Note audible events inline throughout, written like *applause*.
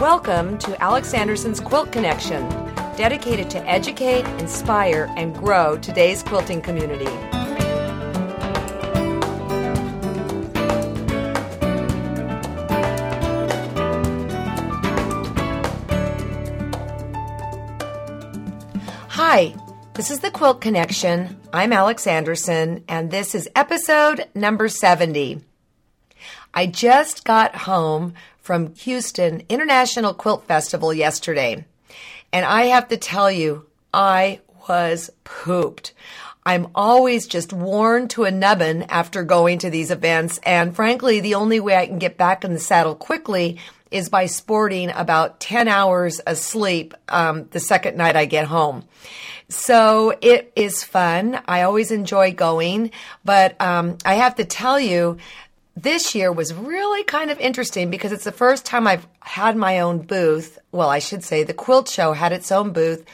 Welcome to Alex Anderson's Quilt Connection, dedicated to educate, inspire, and grow today's quilting community. Hi, this is the Quilt Connection. I'm Alex Anderson, and this is episode number 70. I just got home from Houston International Quilt Festival yesterday, and I have to tell you, I was pooped. I'm always just worn to a nubbin after going to these events, and frankly, the only way I can get back in the saddle quickly is by sporting about 10 hours of sleep um, the second night I get home. So it is fun. I always enjoy going, but um, I have to tell you, this year was really kind of interesting because it's the first time I've had my own booth. Well, I should say the quilt show had its own booth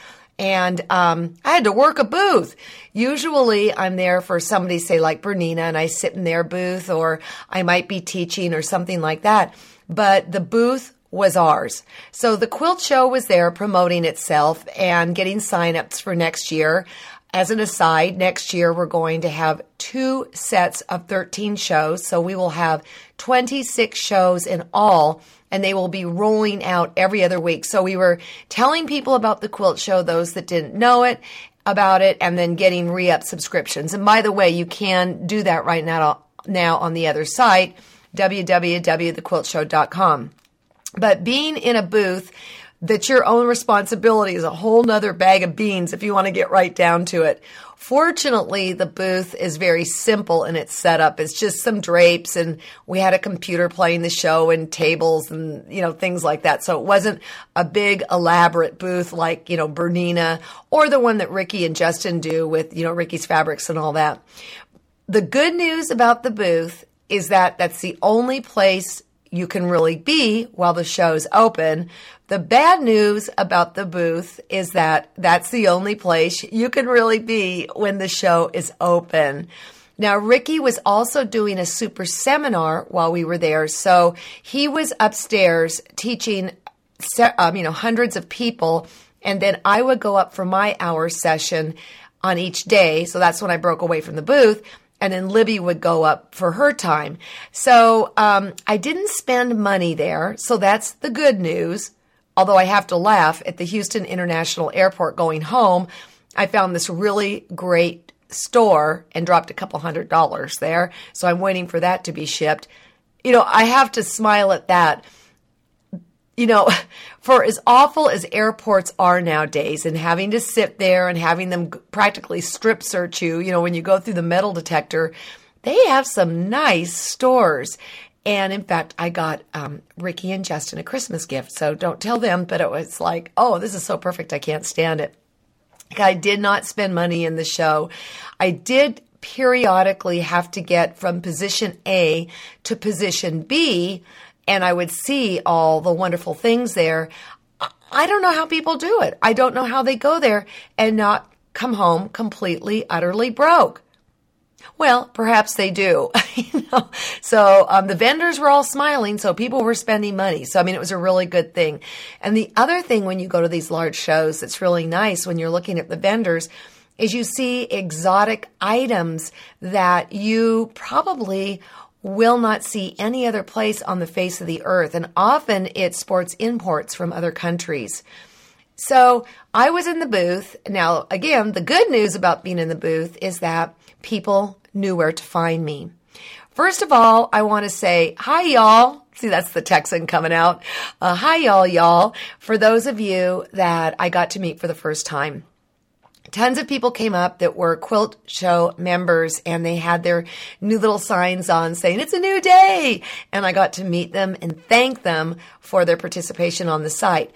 and um, I had to work a booth. Usually, I'm there for somebody, say like Bernina, and I sit in their booth, or I might be teaching or something like that. But the booth was ours. So the quilt show was there promoting itself and getting signups for next year. As an aside, next year we're going to have two sets of 13 shows. So we will have 26 shows in all and they will be rolling out every other week. So we were telling people about the quilt show, those that didn't know it, about it, and then getting re-up subscriptions. And by the way, you can do that right now, now on the other site, www.thequiltshow.com. But being in a booth that's your own responsibility is a whole nother bag of beans if you want to get right down to it. Fortunately, the booth is very simple in its setup. It's just some drapes and we had a computer playing the show and tables and, you know, things like that. So it wasn't a big elaborate booth like, you know, Bernina or the one that Ricky and Justin do with, you know, Ricky's fabrics and all that. The good news about the booth is that that's the only place you can really be while the show's open. The bad news about the booth is that that's the only place you can really be when the show is open. Now, Ricky was also doing a super seminar while we were there. So he was upstairs teaching, um, you know, hundreds of people. And then I would go up for my hour session on each day. So that's when I broke away from the booth and then Libby would go up for her time. So um, I didn't spend money there, so that's the good news. Although I have to laugh at the Houston International Airport going home, I found this really great store and dropped a couple hundred dollars there. So I'm waiting for that to be shipped. You know, I have to smile at that you know, *laughs* for as awful as airports are nowadays and having to sit there and having them practically strip search you, you know, when you go through the metal detector, they have some nice stores. And in fact, I got um, Ricky and Justin a Christmas gift. So don't tell them, but it was like, oh, this is so perfect. I can't stand it. I did not spend money in the show. I did periodically have to get from position A to position B and I would see all the wonderful things there. I don't know how people do it. I don't know how they go there and not come home completely, utterly broke. Well, perhaps they do. *laughs* you know? So um, the vendors were all smiling, so people were spending money. So I mean, it was a really good thing. And the other thing when you go to these large shows that's really nice when you're looking at the vendors is you see exotic items that you probably will not see any other place on the face of the earth. And often it sports imports from other countries. So I was in the booth. Now, again, the good news about being in the booth is that people knew where to find me. First of all, I want to say hi, y'all. See, that's the Texan coming out. Uh, hi, y'all, y'all. For those of you that I got to meet for the first time tons of people came up that were quilt show members and they had their new little signs on saying it's a new day. And I got to meet them and thank them for their participation on the site.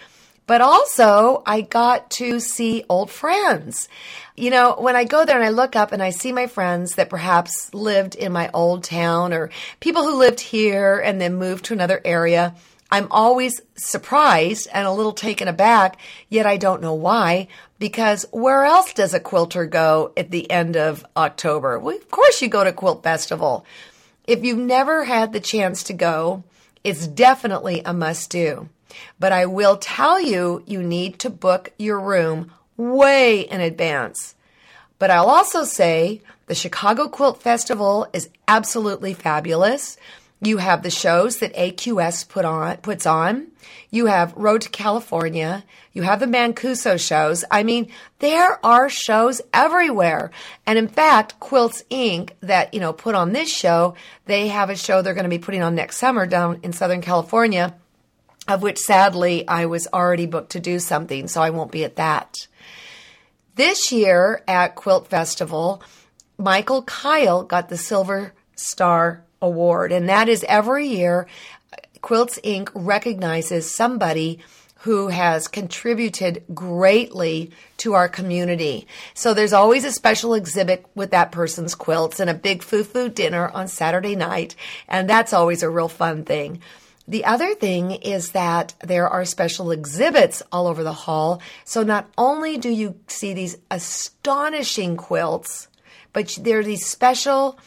But also I got to see old friends. You know, when I go there and I look up and I see my friends that perhaps lived in my old town or people who lived here and then moved to another area, I'm always surprised and a little taken aback, yet I don't know why, because where else does a quilter go at the end of October? Well, of course you go to Quilt Festival. If you've never had the chance to go, It's definitely a must do. But I will tell you, you need to book your room way in advance. But I'll also say the Chicago Quilt Festival is absolutely fabulous. You have the shows that AQS put on puts on. You have Road to California. You have the Mancuso shows. I mean, there are shows everywhere. And in fact, Quilts Inc. that, you know, put on this show, they have a show they're going to be putting on next summer down in Southern California, of which sadly I was already booked to do something, so I won't be at that. This year at Quilt Festival, Michael Kile got the Silver Star Award, and that is every year Quilts Inc. recognizes somebody who has contributed greatly to our community. So there's always a special exhibit with that person's quilts and a big foo-foo dinner on Saturday night, and that's always a real fun thing. The other thing is that there are special exhibits all over the hall. So not only do you see these astonishing quilts, but there are these special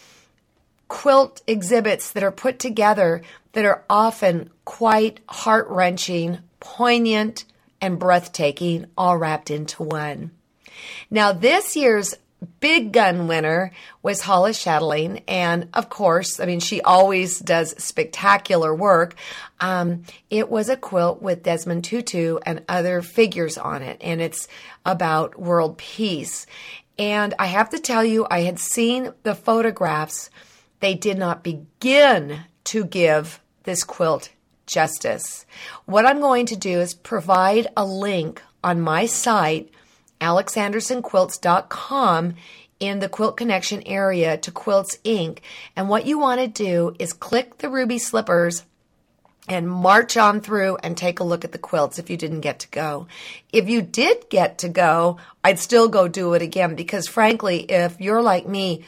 quilt exhibits that are put together that are often quite heart wrenching, poignant, and breathtaking, all wrapped into one. Now, this year's big gun winner was Hollis Chatelain. And of course, I mean, she always does spectacular work. Um, it was a quilt with Desmond Tutu and other figures on it. And it's about world peace. And I have to tell you, I had seen the photographs they did not begin to give this quilt justice. What I'm going to do is provide a link on my site, alexandersonquilts.com, in the Quilt Connection area to Quilts Inc. And what you want to do is click the ruby slippers and march on through and take a look at the quilts if you didn't get to go. If you did get to go, I'd still go do it again because frankly, if you're like me,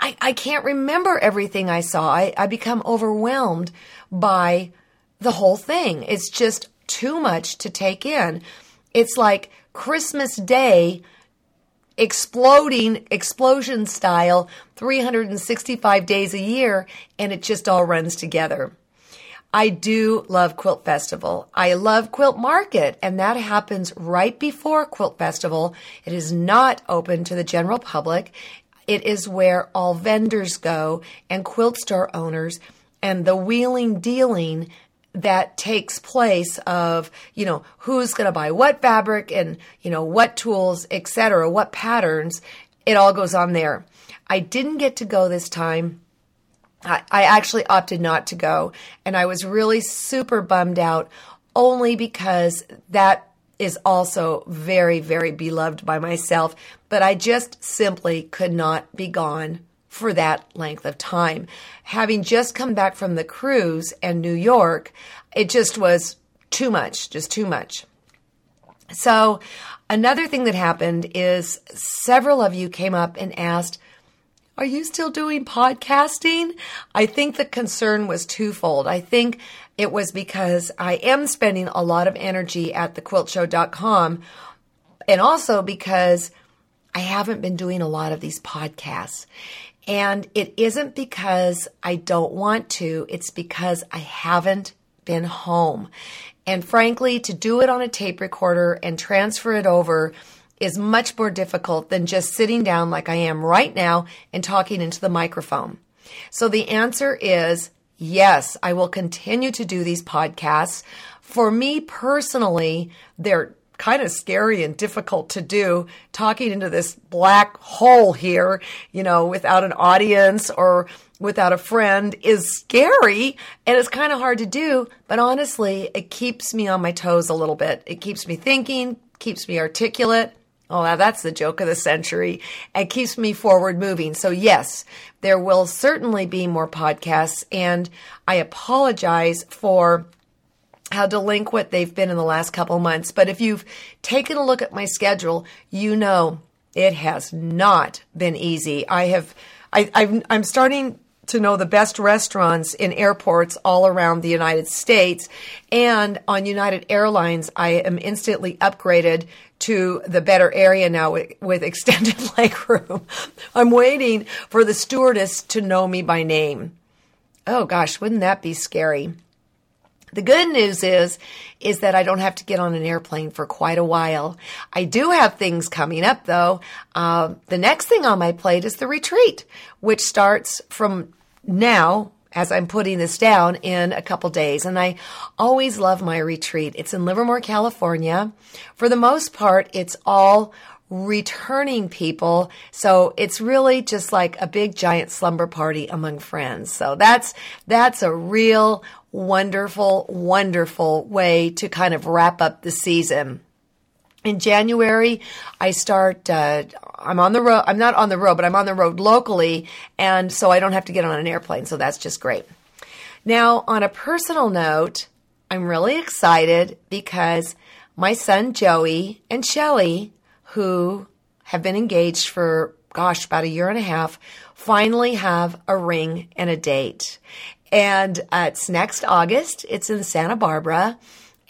I, I can't remember everything I saw. I, I become overwhelmed by the whole thing. It's just too much to take in. It's like Christmas Day exploding, explosion style, 365 days a year, and it just all runs together. I do love Quilt Festival. I love Quilt Market, and that happens right before Quilt Festival. It is not open to the general public, it is where all vendors go and quilt store owners and the wheeling dealing that takes place of, you know, who's going to buy what fabric and, you know, what tools, etc., what patterns. It all goes on there. I didn't get to go this time. I, I actually opted not to go. And I was really super bummed out only because that is also very, very beloved by myself, but I just simply could not be gone for that length of time. Having just come back from the cruise and New York, it just was too much, just too much. So, another thing that happened is several of you came up and asked, Are you still doing podcasting? I think the concern was twofold. I think it was because I am spending a lot of energy at thequiltshow.com and also because I haven't been doing a lot of these podcasts. And it isn't because I don't want to, it's because I haven't been home. And frankly, to do it on a tape recorder and transfer it over is much more difficult than just sitting down like I am right now and talking into the microphone. So the answer is Yes, I will continue to do these podcasts. For me personally, they're kind of scary and difficult to do talking into this black hole here, you know, without an audience or without a friend is scary and it's kind of hard to do. But honestly, it keeps me on my toes a little bit. It keeps me thinking, keeps me articulate. Oh, now that's the joke of the century. It keeps me forward moving. So yes, there will certainly be more podcasts and I apologize for how delinquent they've been in the last couple months. But if you've taken a look at my schedule, you know it has not been easy. I have, I, I'm starting to know the best restaurants in airports all around the United States. And on United Airlines, I am instantly upgraded to the better area now with, *laughs* extended legroom. I'm waiting for the stewardess to know me by name. Oh gosh, wouldn't that be scary? The good news is, is that I don't have to get on an airplane for quite a while. I do have things coming up though. Uh, the next thing on my plate is the retreat, which starts from now as I'm putting this down in a couple days. And I always love my retreat. It's in Livermore, California. For the most part, it's all returning people. So it's really just like a big giant slumber party among friends. So that's, that's a real wonderful, wonderful way to kind of wrap up the season. In January, I start, uh, I'm on the road. I'm not on the road, but I'm on the road locally. And so I don't have to get on an airplane. So that's just great. Now, on a personal note, I'm really excited because my son Joey and Shelly, who have been engaged for, gosh, about a year and a half, finally have a ring and a date. And uh, it's next August. It's in Santa Barbara.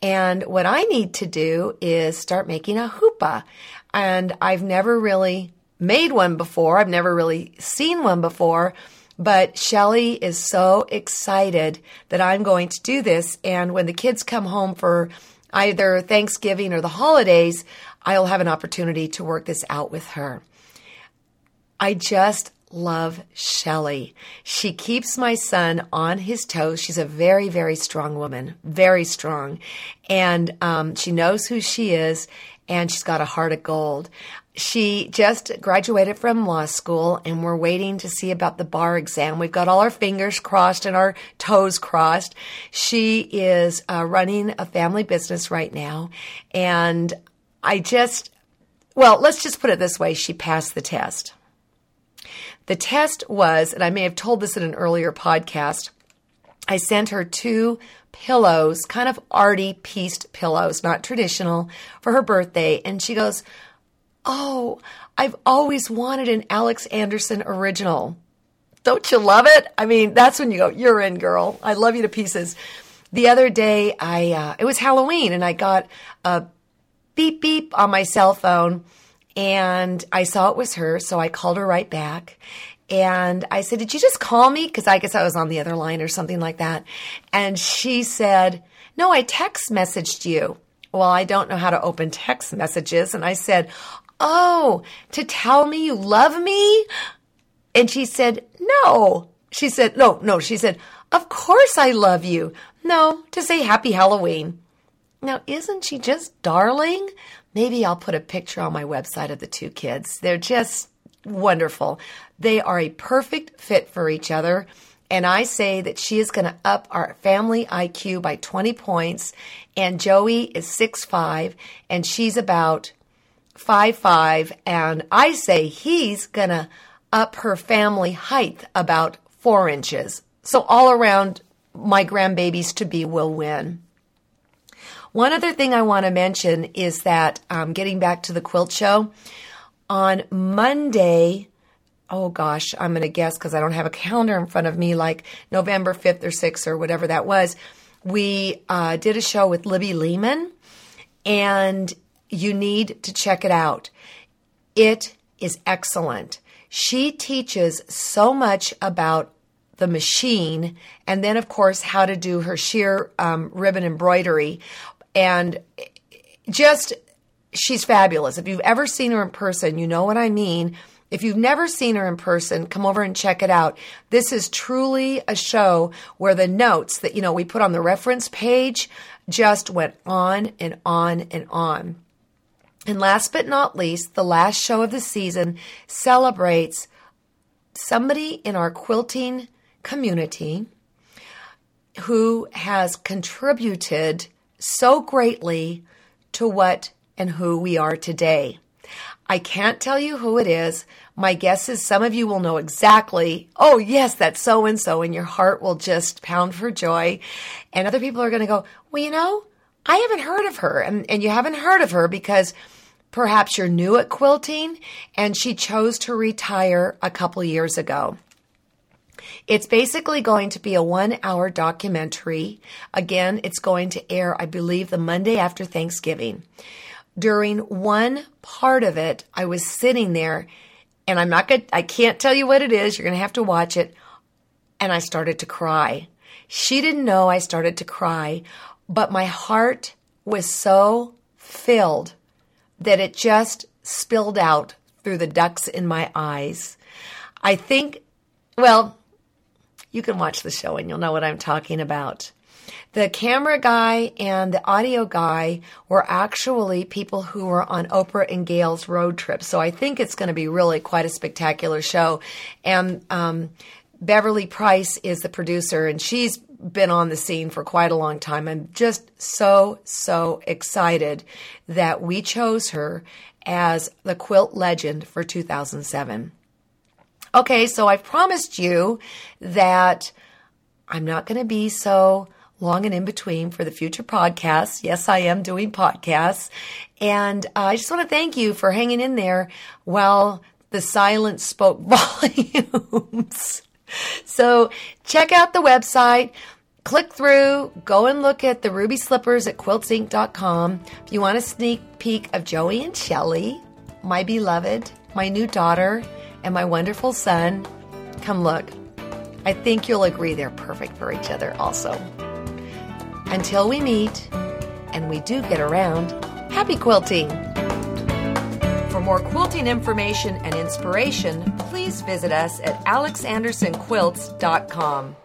And what I need to do is start making a chuppah. And I've never really made one before. I've never really seen one before. But Shelly is so excited that I'm going to do this. And when the kids come home for either Thanksgiving or the holidays, I'll have an opportunity to work this out with her. I just love Shelly. She keeps my son on his toes. She's a very, very strong woman, very strong. And um, she knows who she is, and she's got a heart of gold. She just graduated from law school, and we're waiting to see about the bar exam. We've got all our fingers crossed and our toes crossed. She is uh, running a family business right now, and I just, well, let's just put it this way she passed the test. The test was, and I may have told this in an earlier podcast, I sent her two pillows, kind of arty pieced pillows, not traditional, for her birthday. And she goes, Oh, I've always wanted an Alex Anderson original. Don't you love it? I mean, that's when you go, You're in, girl. I love you to pieces. The other day, I uh, it was Halloween, and I got a beep beep on my cell phone and I saw it was her, so I called her right back. And I said, Did you just call me? Because I guess I was on the other line or something like that. And she said, No, I text messaged you. Well, I don't know how to open text messages. And I said, Oh, to tell me you love me? And she said, No. She said, No, no. She said, Of course I love you. No, to say happy Halloween. Now, isn't she just darling? Maybe I'll put a picture on my website of the two kids. They're just wonderful. They are a perfect fit for each other. And I say that she is going to up our family IQ by 20 points. And Joey is six five, and she's about five five. And I say he's going to up her family height about four inches. So all around, my grandbabies to be will win. One other thing I want to mention is that um, getting back to the quilt show, on Monday, oh gosh, I'm going to guess because I don't have a calendar in front of me, like November 5th or 6th or whatever that was, we uh, did a show with Libby Lehman, and you need to check it out. It is excellent. She teaches so much about the machine, and then, of course, how to do her sheer um, ribbon embroidery and just she's fabulous. If you've ever seen her in person, you know what I mean. If you've never seen her in person, come over and check it out. This is truly a show where the notes that, you know, we put on the reference page just went on and on and on. And last but not least, the last show of the season celebrates somebody in our quilting community who has contributed so greatly to what and who we are today. I can't tell you who it is. My guess is some of you will know exactly, oh, yes, that's so and so, and your heart will just pound for joy. And other people are going to go, well, you know, I haven't heard of her. And, and you haven't heard of her because perhaps you're new at quilting and she chose to retire a couple years ago. It's basically going to be a one hour documentary. Again, it's going to air, I believe, the Monday after Thanksgiving. During one part of it, I was sitting there and I'm not going to, I can't tell you what it is. You're going to have to watch it. And I started to cry. She didn't know I started to cry, but my heart was so filled that it just spilled out through the ducts in my eyes. I think, well, you can watch the show and you'll know what I'm talking about. The camera guy and the audio guy were actually people who were on Oprah and Gayle's road trip. So I think it's going to be really quite a spectacular show. And um, Beverly Price is the producer, and she's been on the scene for quite a long time. I'm just so, so excited that we chose her as the quilt legend for 2007. Okay, so I've promised you that I'm not going to be so long and in between for the future podcasts. Yes, I am doing podcasts. And uh, I just want to thank you for hanging in there while the silence spoke *laughs* volumes. so check out the website. Click through, go and look at the ruby slippers at quiltsinc.com. If you want a sneak peek of Joey and Shelly, my beloved, my new daughter, and my wonderful son, come look. I think you'll agree they're perfect for each other also. Until we meet, and we do get around, happy quilting! For more quilting information and inspiration, please visit us at alexandersonquilts.com.